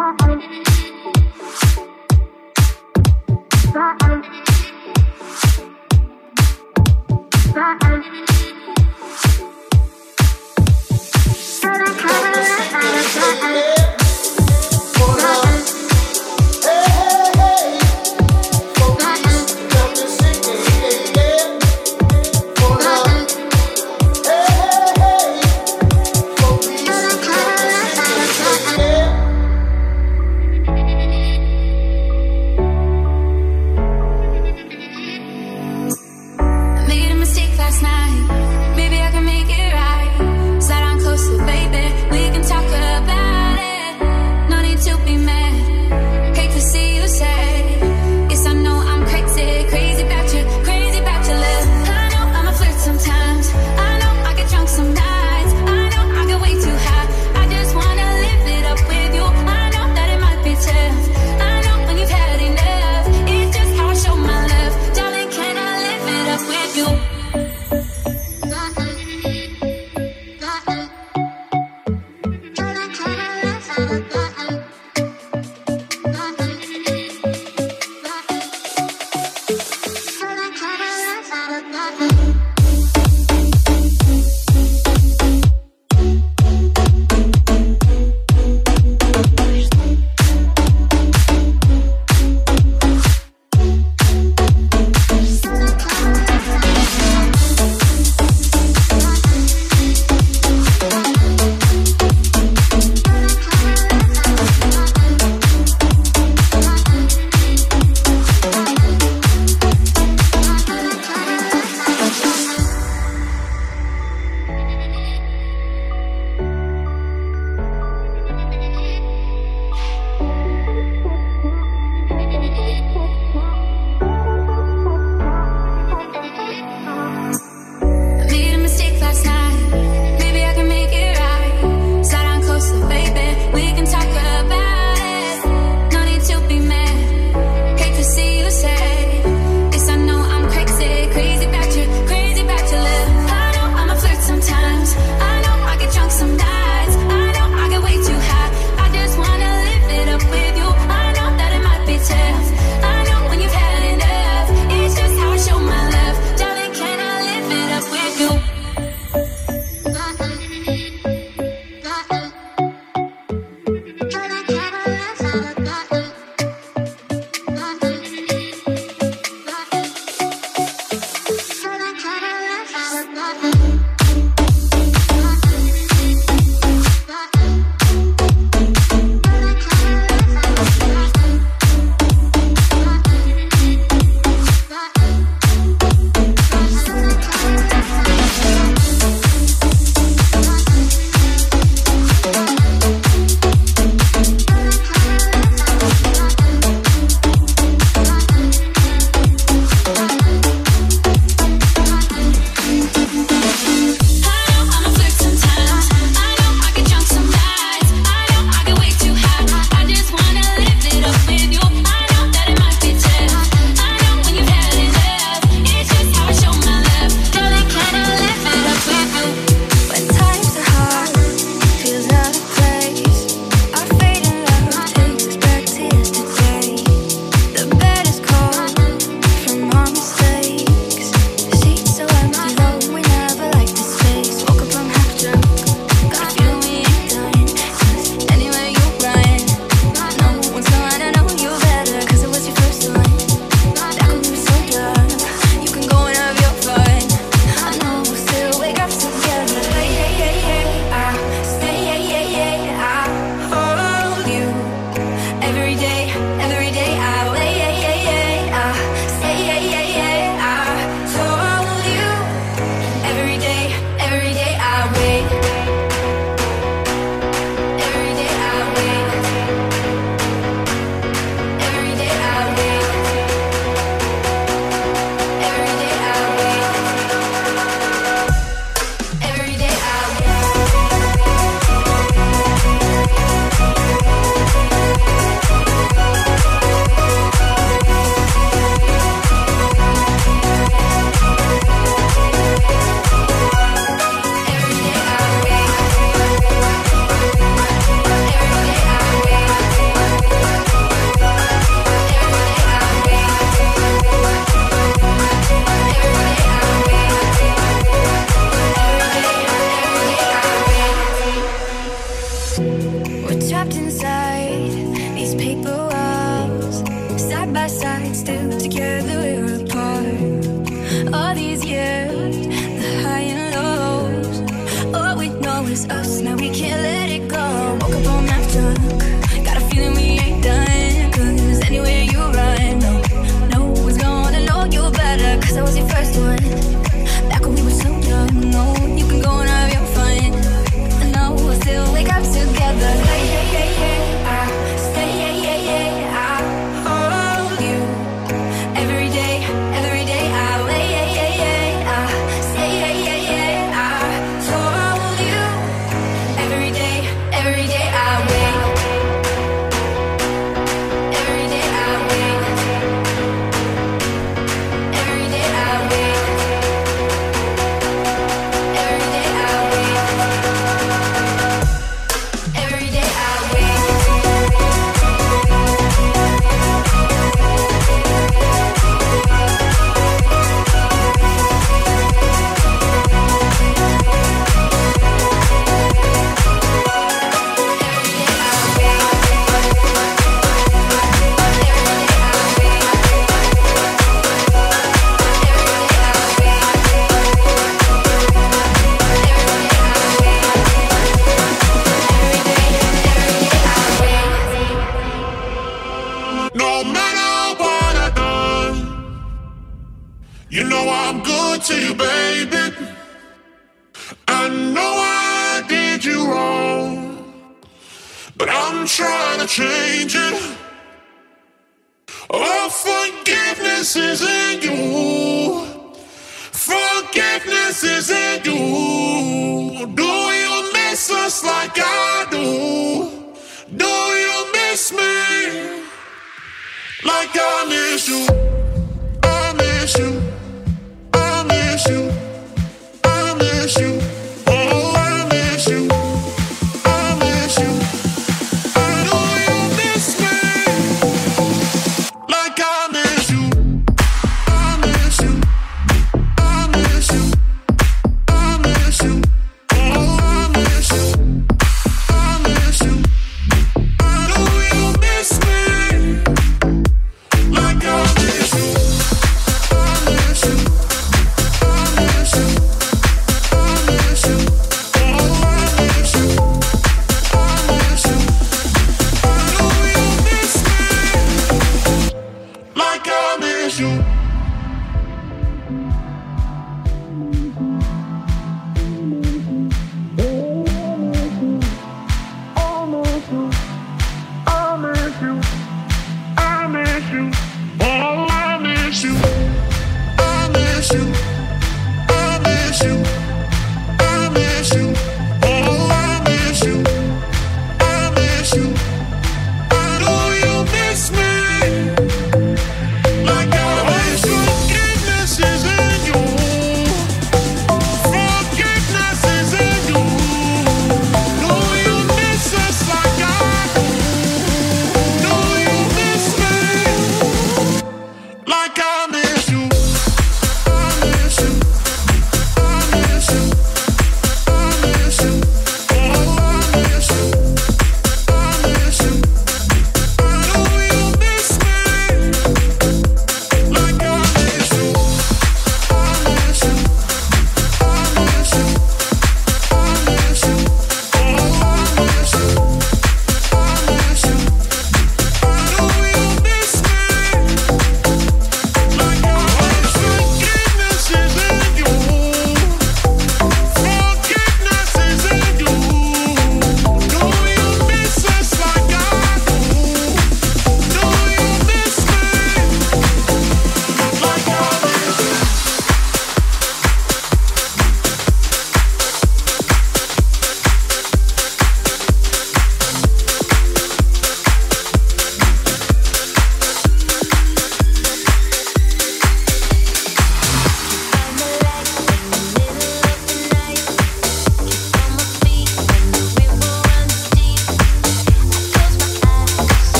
your own.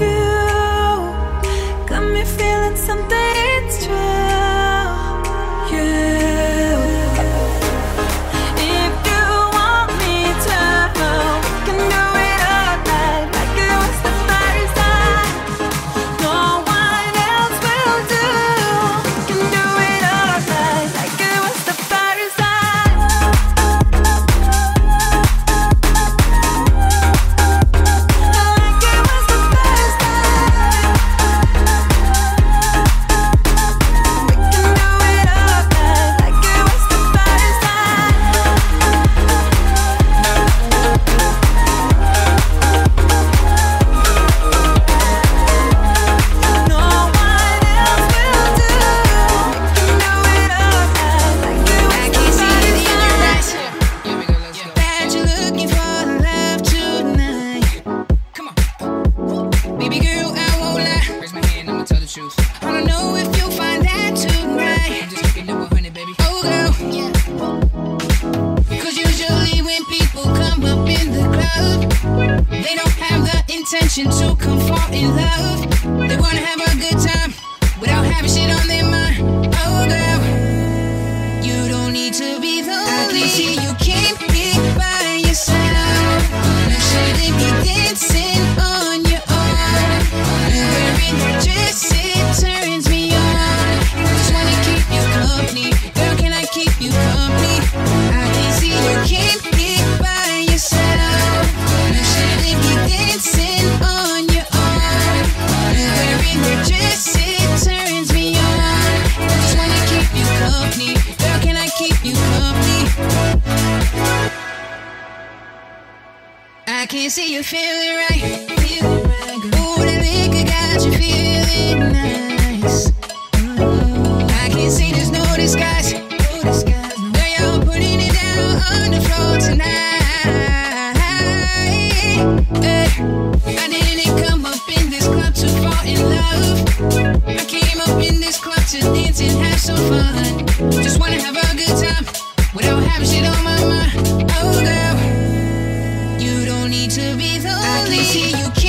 You got me feeling something can see you feeling right. Feeling right. Ooh, that liquor got you feeling nice. Mm-hmm. I can see there's no disguise. You're putting it down on the floor tonight. I didn't come up in this club to fall in love. I came up in this club to dance and have some fun. Just wanna have a good time without having shit on my mind. Oh, girl to be the I can see you.